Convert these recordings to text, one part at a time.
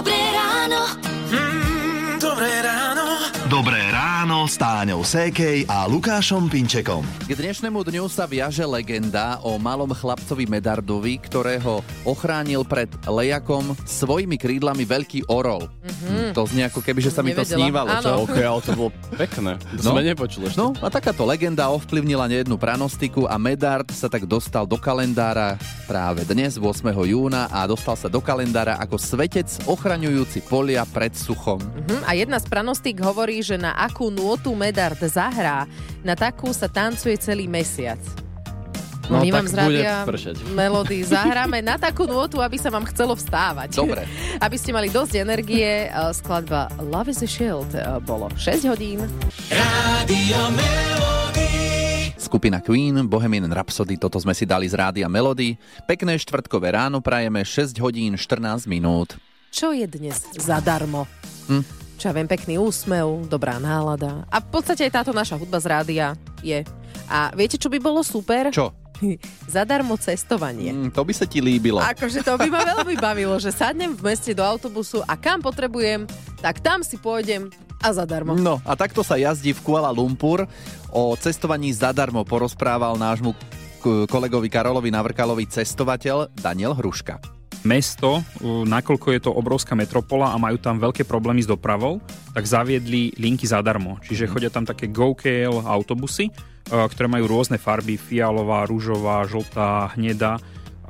Dobré s Táňou Sékej a Lukášom Pinčekom. K dnešnému dňu sa viaže legenda o malom chlapcovi Medardovi, ktorého ochránil pred lejakom svojimi krídlami veľký orol. Mm-hmm. To znie ako keby, že sa mi to snívalo. Áno. Čo? OK, ale to bolo pekné. To No. sme nepočuli ešte. No a takáto legenda ovplyvnila nejednú pranostiku a Medard sa tak dostal do kalendára práve dnes, 8. júna a dostal sa do kalendára ako svetec ochraňujúci polia pred suchom. Mhm. A jedna z pranostík hovorí, že na akú nôtu Medard zahrá, na takú sa tancuje celý mesiac. No, my tak vám z rádia melódy zahráme na takú nôtu, aby sa vám chcelo vstávať. Dobre. aby ste mali dosť energie. Eh, Skladba Love is a Shield eh, bolo 6 hodín. Rádio Melody. Skupina Queen, Bohemian Rhapsody, toto sme si dali z rádia Melody. Pekné štvrtkové ráno prajeme 6 hodín 14 minút. Čo je dnes zadarmo? Hm. Čo ja viem, pekný úsmev, dobrá nálada. A v podstate aj táto naša hudba z rádia je. A viete, čo by bolo super? Čo? Zadarmo cestovanie. Mm, to by sa ti líbilo. Akože to by ma veľmi bavilo, že sadnem v meste do autobusu a kam potrebujem, tak tam si pôjdem a zadarmo. No a takto sa jazdí v Kuala Lumpur. O cestovaní zadarmo porozprával nášmu kolegovi Karolovi Navrkalovi cestovateľ Daniel Hruška. Mesto, nakoľko je to obrovská metropola a majú tam veľké problémy s dopravou, tak zaviedli linky zadarmo. Čiže chodia tam také GoKL autobusy, uh, ktoré majú rôzne farby, fialová, rúžová, žltá, hnedá.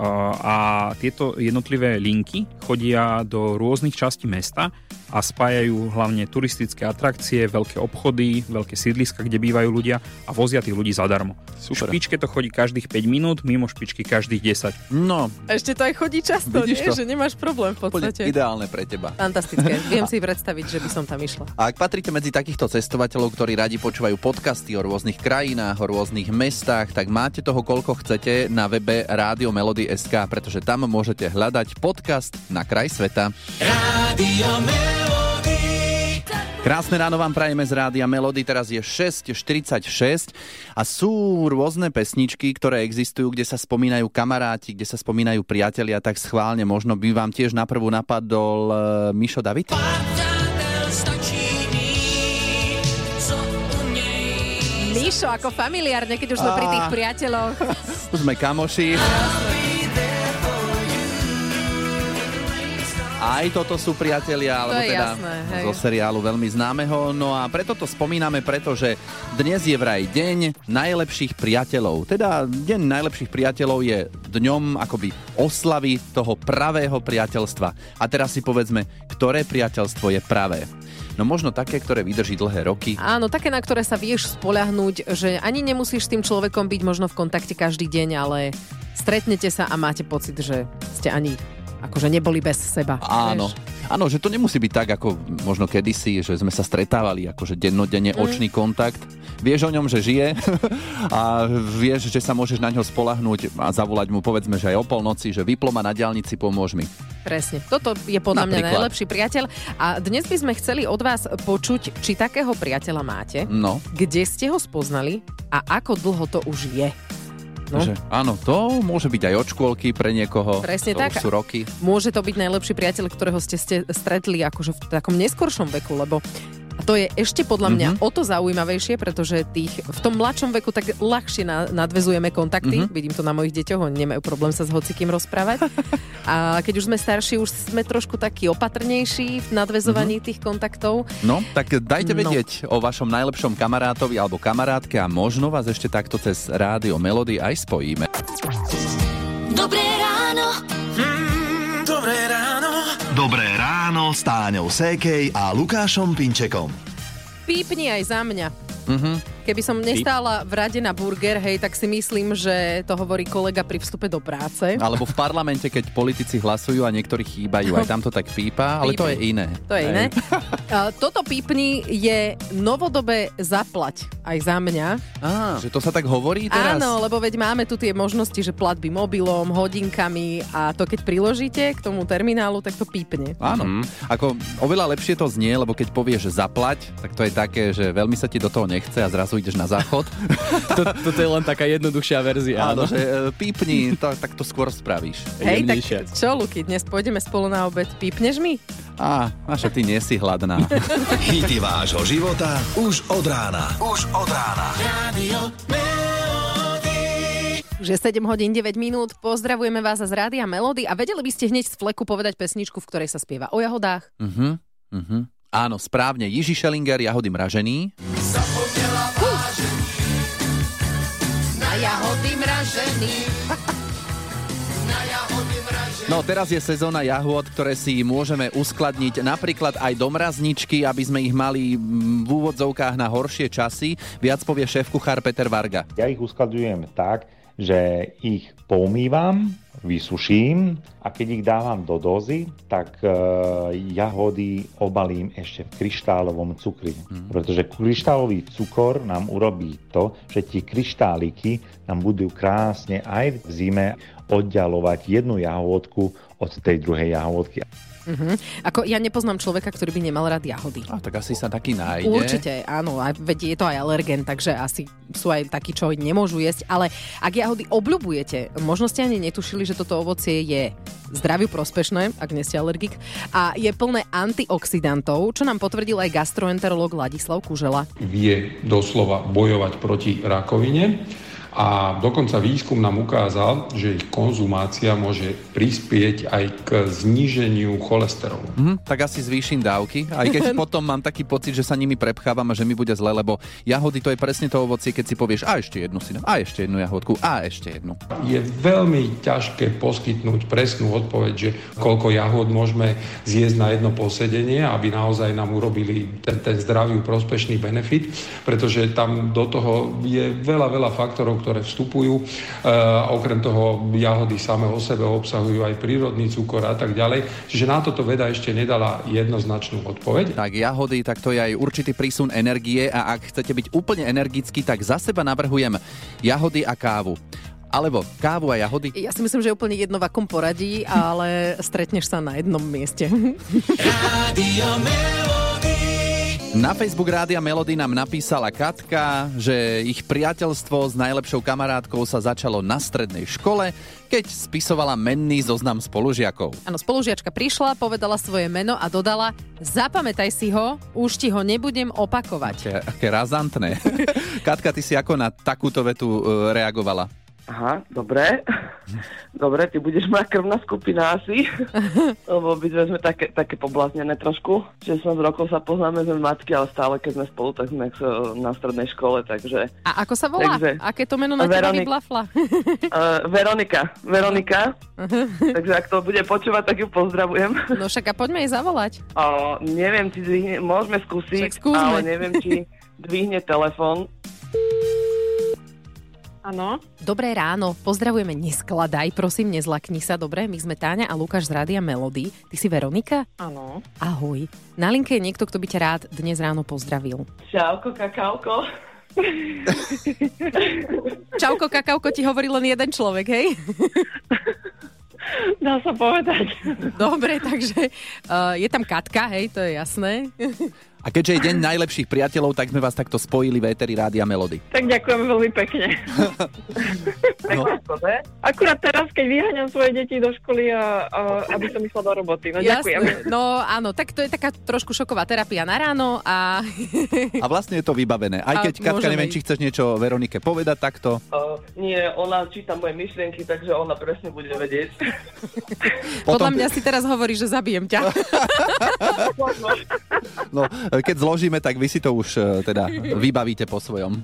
Uh, A tieto jednotlivé linky chodia do rôznych častí mesta a spájajú hlavne turistické atrakcie, veľké obchody, veľké sídliska, kde bývajú ľudia a vozia tých ľudí zadarmo. V Super. špičke to chodí každých 5 minút, mimo špičky každých 10. No, Ešte to aj chodí často, Vidíš nie? to? že nemáš problém v úplne podstate. ideálne pre teba. Fantastické. Viem si predstaviť, že by som tam išla. A ak patríte medzi takýchto cestovateľov, ktorí radi počúvajú podcasty o rôznych krajinách, o rôznych mestách, tak máte toho koľko chcete na webe Rádio Melody.sk, pretože tam môžete hľadať podcast na kraj sveta. Rádio Melody. Krásne ráno vám prajeme z Rádia Melody, teraz je 6.46 a sú rôzne pesničky, ktoré existujú, kde sa spomínajú kamaráti, kde sa spomínajú priatelia, tak schválne možno by vám tiež naprvú napadol uh, Mišo David. Míšo, ako familiárne, keď už sme pri tých priateľoch. Už sme kamoši. Aj toto sú priatelia, alebo teda jasné, hej. zo seriálu veľmi známeho. No a preto to spomíname, pretože dnes je vraj deň najlepších priateľov. Teda deň najlepších priateľov je dňom akoby oslavy toho pravého priateľstva. A teraz si povedzme, ktoré priateľstvo je pravé. No možno také, ktoré vydrží dlhé roky. Áno, také, na ktoré sa vieš spoľahnúť, že ani nemusíš s tým človekom byť možno v kontakte každý deň, ale stretnete sa a máte pocit, že ste ani akože neboli bez seba. Áno. Vieš? Áno, že to nemusí byť tak, ako možno kedysi, že sme sa stretávali, akože dennodenne Mm. očný kontakt. Vieš o ňom, že žije a vieš, že sa môžeš na ňo spolahnúť a zavolať mu povedzme, že aj o polnoci, že vyplo ma na diálnici, pomôž mi. Presne. Toto je podľa mňa Napríklad. najlepší priateľ. A dnes by sme chceli od vás počuť, či takého priateľa máte, No, kde ste ho spoznali a ako dlho to už je. No. že áno, to môže byť aj od škôlky pre niekoho. Presne to tak. Už sú roky. Môže to byť najlepší priateľ, ktorého ste, ste stretli akože v takom neskoršom veku, lebo a to je ešte podľa mňa Mhm. o to zaujímavejšie, pretože tých v tom mladšom veku tak ľahšie na, nadvezujeme kontakty. Mhm. Vidím to na mojich deťoch, oni nemajú problém sa s hocikým rozprávať. A keď už sme starší, už sme trošku takí opatrnejší v nadvezovaní tých kontaktov. No, tak dajte No. vedieť o vašom najlepšom kamarátovi alebo kamarátke a možno vás ešte takto cez rádio Melody aj spojíme. Dobré ráno. Mm, dobré ráno. Dobré ráno s Táňou Sékej a Lukášom Pinčekom. Pípni aj za mňa. Mhm. Keby som nestála v rade na burger, hej, tak si myslím, že to hovorí kolega pri vstupe do práce. Alebo v parlamente, keď politici hlasujú a niektorí chýbajú, aj tam to tak pípa, ale to je iné. To je Hej. iné. Toto pípni je novodobé zaplať aj za mňa. Á, že to sa tak hovorí teraz? Áno, lebo veď máme tu tie možnosti, že platby mobilom, hodinkami a to keď priložíte k tomu terminálu, tak to pípne. Áno. Mhm. Ako oveľa lepšie to znie, lebo keď povieš zaplať, tak to je také, že veľmi sa ti do toho nechce a zrazu ideš na záchod. To, toto je len taká jednoduchšia verzia. Áno, Áno, že e, pípni, to, tak to skôr spravíš. Hej, tak čo, Luky, dnes pôjdeme spolu na obed. Pípneš mi? Á, a že ty nie si hladná. Hity vášho života už od rána. Už od rána. Radio. Už je 7 hodín 9 minút, pozdravujeme vás z Rádia Melody a vedeli by ste hneď z fleku povedať pesničku, v ktorej sa spieva o jahodách? Mhm, mhm. Áno, správne. Jiži Schellinger, jahody mražený. Na mražený. No teraz je sezóna jahôd, ktoré si môžeme uskladniť napríklad aj do mrazničky, aby sme ich mali v úvodzovkách na horšie časy. Viac povie šéf-kuchár Peter Varga. Ja ich uskladujem tak, že ich poumývam, vysuším a keď ich dávam do dozy, tak e, jahody obalím ešte v kryštálovom cukri. Mm. Pretože kryštálový cukor nám urobí to, že tie kryštáliky nám budú krásne aj v zime oddialovať jednu jahodku od tej druhej jahodky. Mhm. Ako ja nepoznám človeka, ktorý by nemal rád jahody. A tak asi sa taký nájde. Určite, áno, aj veď je to aj alergén, takže asi sú aj takí, čo nemôžu jesť, ale ak jahody obľubujete, možno ste ani netušili, že toto ovocie je zdraviu prospešné, ak nie ste alergik, a je plné antioxidantov, čo nám potvrdil aj gastroenterológ Ladislav Kužela. vie doslova bojovať proti rakovine. A dokonca výskum nám ukázal, že ich konzumácia môže prispieť aj k zníženiu cholesterolu. Mhm, tak asi zvýšim dávky, aj keď potom mám taký pocit, že sa nimi prepchávam a že mi bude zle, lebo jahody to je presne to ovocie, keď si povieš a ešte jednu si dám, a ešte jednu jahodku, a ešte jednu. Je veľmi ťažké poskytnúť presnú odpoveď, že koľko jahod môžeme zjesť na jedno posedenie, aby naozaj nám urobili ten, ten zdravý prospešný benefit, pretože tam do toho je veľa, veľa faktorov, ktoré vstupujú. E, okrem toho jahody samé o sebe obsahujú aj prírodný cukor a tak ďalej. Čiže na toto veda ešte nedala jednoznačnú odpoveď. Tak jahody, tak to je aj určitý prísun energie a ak chcete byť úplne energický, tak za seba navrhujem jahody a kávu. Alebo kávu a jahody. Ja si myslím, že je úplne jedno v akom poradí, ale stretneš sa na jednom mieste. Radio Melody. Na Facebook Rádia Melody nám napísala Katka, že ich priateľstvo s najlepšou kamarátkou sa začalo na strednej škole, keď spisovala menný zoznam spolužiakov. Áno, spolužiačka prišla, povedala svoje meno a dodala zapamätaj si ho, už ti ho nebudem opakovať. Aké, aké razantné. Katka, ty si ako na takúto vetu e, reagovala? Aha, dobre. Dobre, ty budeš moja krvná skupina asi. Lebo my sme také, také pobláznené trošku. 16 rokov sa poznáme, sme matky, ale stále keď sme spolu, tak sme eh, na strednej škole, takže... A ako sa volá? Takže- Aké to meno na teba Veronik- vyblafla? Uh, Veronika, Veronika. takže ak to bude počúvať, tak ju pozdravujem. No však a poďme jej zavolať. Uh, neviem, či dvihne, môžeme skúsiť, ale neviem, či dvihne telefón. Áno. Dobré ráno, pozdravujeme, neskladaj, prosím, nezlakni sa, dobre? My sme Táňa a Lukáš z Rádia Melody. Ty si Veronika? Áno. Ahoj. Na linke je niekto, kto by ťa rád dnes ráno pozdravil. Čauko, kakauko. Čauko, kakauko ti hovorí len jeden človek, hej? Dá sa povedať. Dobre, takže uh, je tam Katka, hej, to je jasné. A keďže je deň najlepších priateľov, tak sme vás takto spojili v éteri Rádia Melody. Tak ďakujem veľmi pekne. No. Akurát teraz, keď vyháňam svoje deti do školy, a, a, aby som išla do roboty. No ďakujem. No áno, tak to je taká trošku šoková terapia na ráno a A vlastne je to vybavené. Aj A keď, Katka, neviem, či chceš niečo Veronike povedať takto. Uh, nie, ona číta moje myšlienky, takže ona presne bude vedieť. podľa mňa si teraz hovoríš, že zabijem ťa. No, keď zložíme, tak vy si to už e, teda vybavíte po svojom.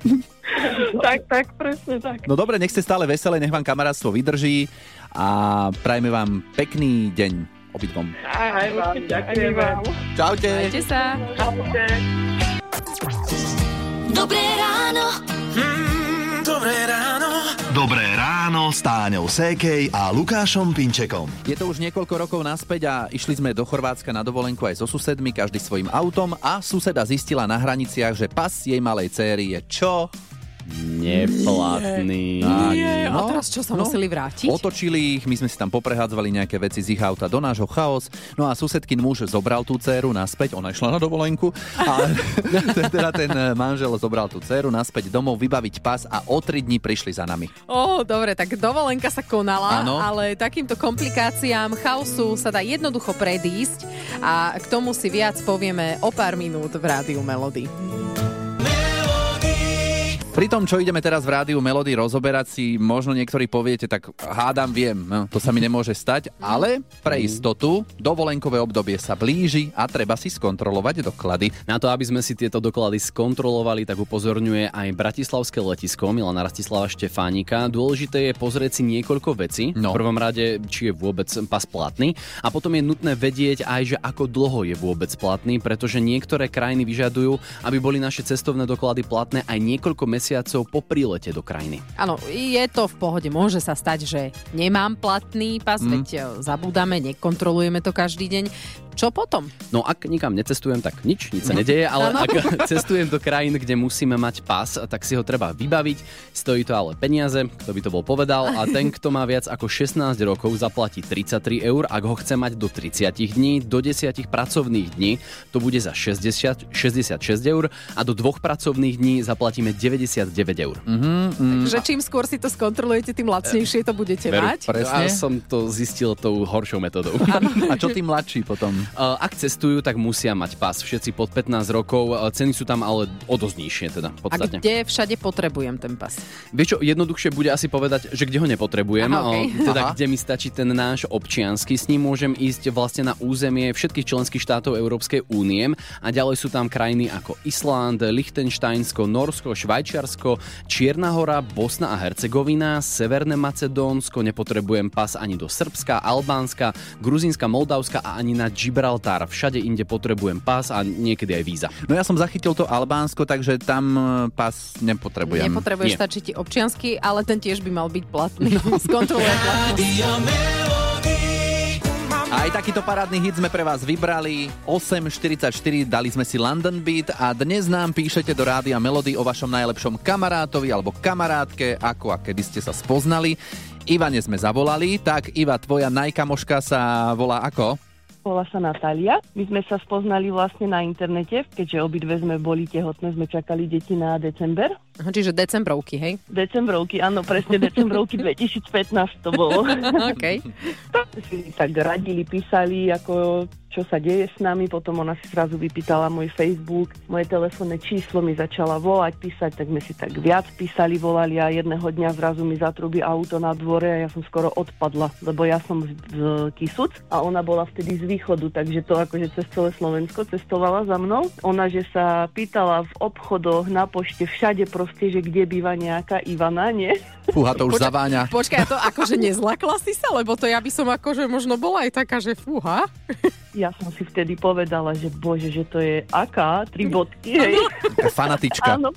tak, tak, presne tak. No dobre, nech ste stále veselé, nech vám kamarátstvo vydrží a prajme vám pekný deň obidvom. Aj, aj, ďakujem vám. Čaute. Majte sa. Dobré ráno. Táňou Sékej a Lukášom Pinčekom. Je to už niekoľko rokov naspäť a išli sme do Chorvátska na dovolenku aj so susedmi, každý svojim autom a suseda zistila na hraniciach, že pas jej malej céry je čo? Neplatný. Nie, a teraz čo sa museli vrátiť? Otočili ich, my sme si tam poprehádzali nejaké veci z ich auta do nášho chaos. No a susedkin muž zobral tú dceru naspäť, ona išla na dovolenku. A teda ten manžel zobral tú dceru naspäť domov vybaviť pas a o tri dní prišli za nami. Ó, dobre, tak dovolenka sa konala, Áno. ale takýmto komplikáciám chaosu sa dá jednoducho predísť a k tomu si viac povieme o pár minút v Rádiu Melody. Pri tom, čo ideme teraz v rádiu Melody rozoberať si, možno niektorí poviete, tak hádam, viem, no, to sa mi nemôže stať, ale pre istotu dovolenkové obdobie sa blíži a treba si skontrolovať doklady. Na to, aby sme si tieto doklady skontrolovali, tak upozorňuje aj Bratislavské letisko Milana Rastislava Štefánika. Dôležité je pozrieť si niekoľko vecí. No. V prvom rade, či je vôbec pas platný. A potom je nutné vedieť aj, že ako dlho je vôbec platný, pretože niektoré krajiny vyžadujú, aby boli naše cestovné doklady platné aj niekoľko mesiacov po prílete do krajiny. Áno, je to v pohode. Môže sa stať, že nemám platný pas, Mm. veď e, zabúdame, nekontrolujeme to každý deň. Čo potom? No ak nikam necestujem, tak nič, nič sa No. nedeje, ale Áno. ak cestujem do krajín, kde musíme mať pas, tak si ho treba vybaviť. Stojí to ale peniaze, kto by to bol povedal, a ten, kto má viac ako 16 rokov, zaplatí 33 eur, ak ho chce mať do 30 dní, do 10 pracovných dní, to bude za 60, 66 eur a do dvoch pracovných dní zaplatíme 99 eur. Mm-hmm, Takže čím skôr si to skontrolujete, tým lacnejšie to budete mať. A som to zistil tou horšou metodou. A čo tí mladší potom? Uh, Ak cestujú, tak musia mať pas. Všetci pod 15 rokov. Uh, Ceny sú tam ale o dosť nižšie teda, A kde všade potrebujem ten pas? Vieš čo, jednoduchšie bude asi povedať, že kde ho nepotrebujem. Aha, okej. Uh, Teda Aha. kde mi stačí ten náš občiansky. S ním môžem ísť vlastne na územie všetkých členských štátov Európskej únie. A ďalej sú tam krajiny ako Island, Liechtensteinsko, Norsko, Švajčiarsko, Čierna hora, Bosna a Hercegovina, Severné Macedónsko, nepotrebujem pas ani do Srbska, Albánska, Gruzínska, Moldavska a ani na Gibraltar. Všade inde potrebujem pas a niekedy aj víza. No ja som zachytil to Albánsko, takže tam e, pas nepotrebujem. Nepotrebuješ, Nie. stačí ti občiansky, ale ten tiež by mal byť platný. Skontrolujem platnosť. Aj takýto parádny hit sme pre vás vybrali. 8.44 dali sme si London Beat a dnes nám píšete do rádia Melody o vašom najlepšom kamarátovi alebo kamarátke, ako a kedy ste sa spoznali. Ivane sme zavolali, tak Iva, tvoja najkamoška sa volá ako? Volá sa Natália. My sme sa spoznali vlastne na internete, keďže obidve sme boli tehotné, sme čakali deti na december. Aha, Čiže decembrovky, hej? Decembrovky, áno, presne decembrovky 2015 to bolo. OK. si tak radili, písali, ako čo sa deje s nami, potom ona si zrazu vypýtala môj Facebook, moje telefónne číslo mi začala volať, písať, tak sme si tak viac písali, volali a jedného dňa zrazu mi zatrubí auto na dvore a ja som skoro odpadla, lebo ja som z, z Kisuc a ona bola vtedy z východu, takže to akože cez celé Slovensko cestovala za mnou. Ona, že sa pýtala v obchodoch, na pošte, všade proste, že kde býva nejaká Ivana, nie? Fúha, to už zaváňa. Počkaj, to akože nezlakla si sa, lebo to ja by som akože možno bola aj taká, že fúha. Ja som si vtedy povedala, že bože, že to je aká, tri bodky, hej. Taká fanatička. Áno,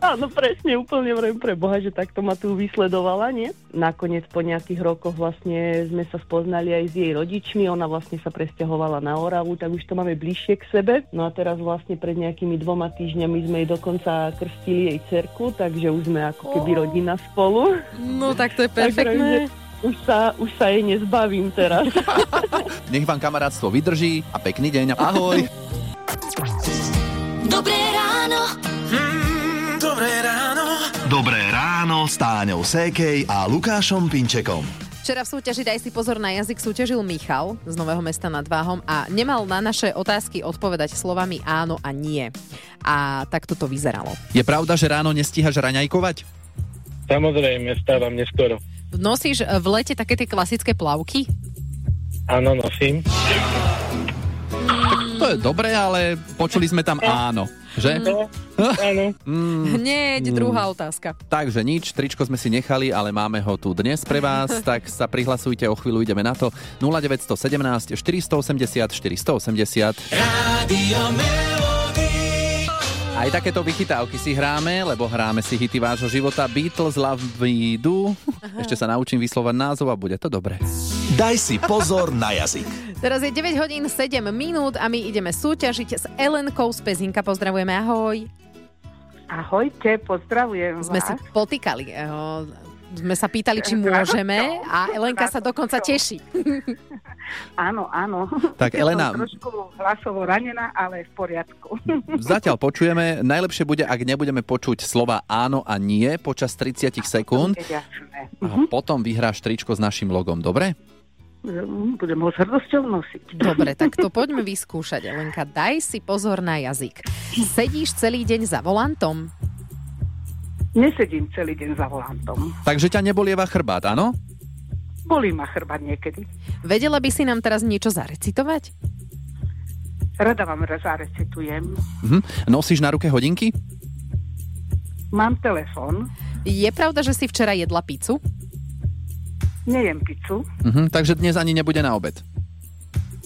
áno, presne, úplne vrem pre Boha, že takto ma tu vysledovala, nie? Nakoniec po nejakých rokoch vlastne sme sa spoznali aj s jej rodičmi, ona vlastne sa presťahovala na Oravu, tak už to máme bližšie k sebe. No a teraz vlastne pred nejakými dvoma týždňami sme jej dokonca krstili jej cerku, takže už sme ako keby rodina spolu. No tak to je Takže perfektné. Už sa, už sa jej nezbavím teraz. Nech vám kamarátstvo vydrží a pekný deň. Ahoj. Dobré ráno. Mm, dobré ráno. Dobré ráno s Táňou Sékej a Lukášom Pinčekom. Včera v súťaži Daj si pozor na jazyk súťažil Michal z Nového mesta nad Váhom a nemal na naše otázky odpovedať slovami áno a nie. A takto to vyzeralo. Je pravda, že ráno nestíhaš raňajkovať? Samozrejme, stávam neskoro. Nosíš v lete také tie klasické plavky? Áno, nosím. To je dobré, ale počuli sme tam áno, že? No, áno. Mm, Hneď druhá otázka. takže nič, tričko sme si nechali, ale máme ho tu dnes pre vás, tak sa prihlasujte, o chvíľu ideme na to. 0917 480 480. Rádio. Aj takéto vychytávky si hráme, lebo hráme si hity vášho života. Beatles Love Me Do. Ešte sa naučím vyslovať názov a bude to dobré. Daj si pozor na jazyk. Teraz je 9 hodín 7 minút a my ideme súťažiť s Elenkou z Pezinka. Pozdravujeme, ahoj. Ahojte, pozdravujem Sme vás. si potýkali. eh, Sme sa pýtali, či môžeme a Elenka sa dokonca teší. Áno, áno. Tak, Elena- Som trošku hlasovo ranená, ale v poriadku. Zatiaľ počujeme, najlepšie bude, ak nebudeme počuť slova áno a nie počas 30 sekúnd a potom vyhráš tričko s našim logom, dobre? Mhm, Budem ho s hrdosťou nosiť. Dobre, tak to poďme vyskúšať, Elenka. Daj si pozor na jazyk. Sedíš celý deň za volantom? Nesedím celý deň za volantom. Takže ťa nebolieva chrbát, áno? Bolí ma chrbát niekedy. Vedela by si nám teraz niečo zarecitovať? Rada vám zarecitujem. Mhm. Nosíš na ruke hodinky? Mám telefón, Je pravda, že si včera jedla pizzu? nejem pizzu, Mhm. Takže dnes ani nebude na obed.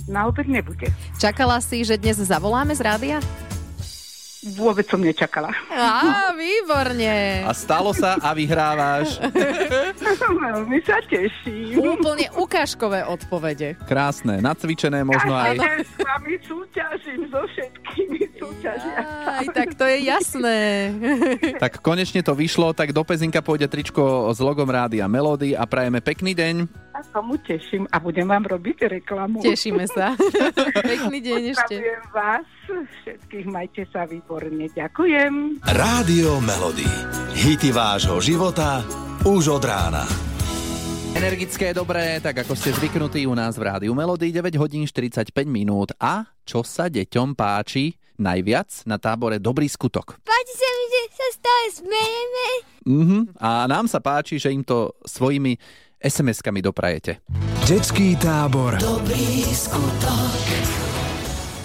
na obed nebude. Čakala si, že dnes zavoláme z rádia? Vôbec som nečakala. Á, výborne. A stalo sa a vyhrávaš. Veľmi sa teším. Úplne ukážkové odpovede. Krásne, nacvičené možno aj. Ale s vami súťažím so všetkými súťažia. Aj tak to je jasné. Tak konečne to vyšlo, tak do Pezinka pôjde tričko s logom Rádia Melody a prajeme pekný deň. A tomu teším a budem vám robiť reklamu. Tešíme sa. Pekný deň ešte. Pozdravujem vás všetkých, majte sa výborne. Ďakujem. Rádio Melody. Hity vášho života už od rána. Energické, dobré, tak ako ste zvyknutí u nás v Rádiu Melody, 9 hodín 45 minút. A čo sa deťom páči najviac na tábore Dobrý skutok? Páči sa mi, že sa stále smejeme. Mhm. A nám sa páči, že im to svojimi SMS-kami doprajete. Detský tábor. Dobrý skutok.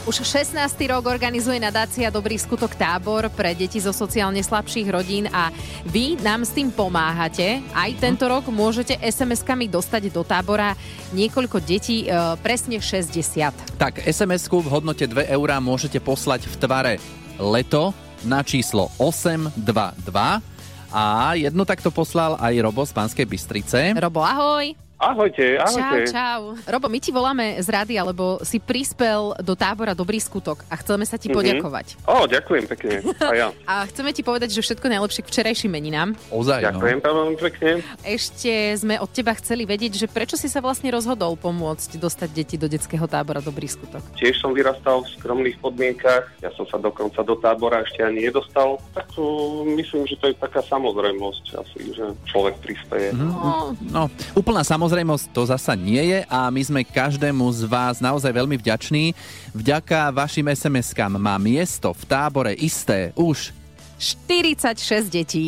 Už 16. rok organizuje nadácia Dobrý skutok tábor pre deti zo sociálne slabších rodín a vy nám s tým pomáhate. Aj tento rok môžete SMS-kami dostať do tábora niekoľko detí, e, presne 60. Tak SMS-ku v hodnote 2 eurá môžete poslať v tvare leto na číslo 822 a jednu takto poslal aj Robo z Banskej Bystrice. Robo, ahoj. Ahojte, Čau, ahojte. čau. Robo, my ti voláme z rádia, lebo si prispel do tábora Dobrý skutok a chceme sa ti Mhm. poďakovať. Ó, ďakujem pekne. A ja. A chceme ti povedať, že všetko najlepšie k včerajším meninám. Ozaj, Ďakujem vám veľmi pekne. Ešte sme od teba chceli vedieť, že prečo si sa vlastne rozhodol pomôcť dostať deti do detského tábora Dobrý skutok. Tiež som vyrastal v skromných podmienkach. Ja som sa dokonca do tábora ešte ani nedostal. Tak to, myslím, že to je taká samozrejmosť asi, že človek prispieje. No, no, úplná samozrejmosť to zasa nie je a my sme každému z vás naozaj veľmi vďační. Vďaka vašim SMS-kám má miesto v tábore isté už 46 detí.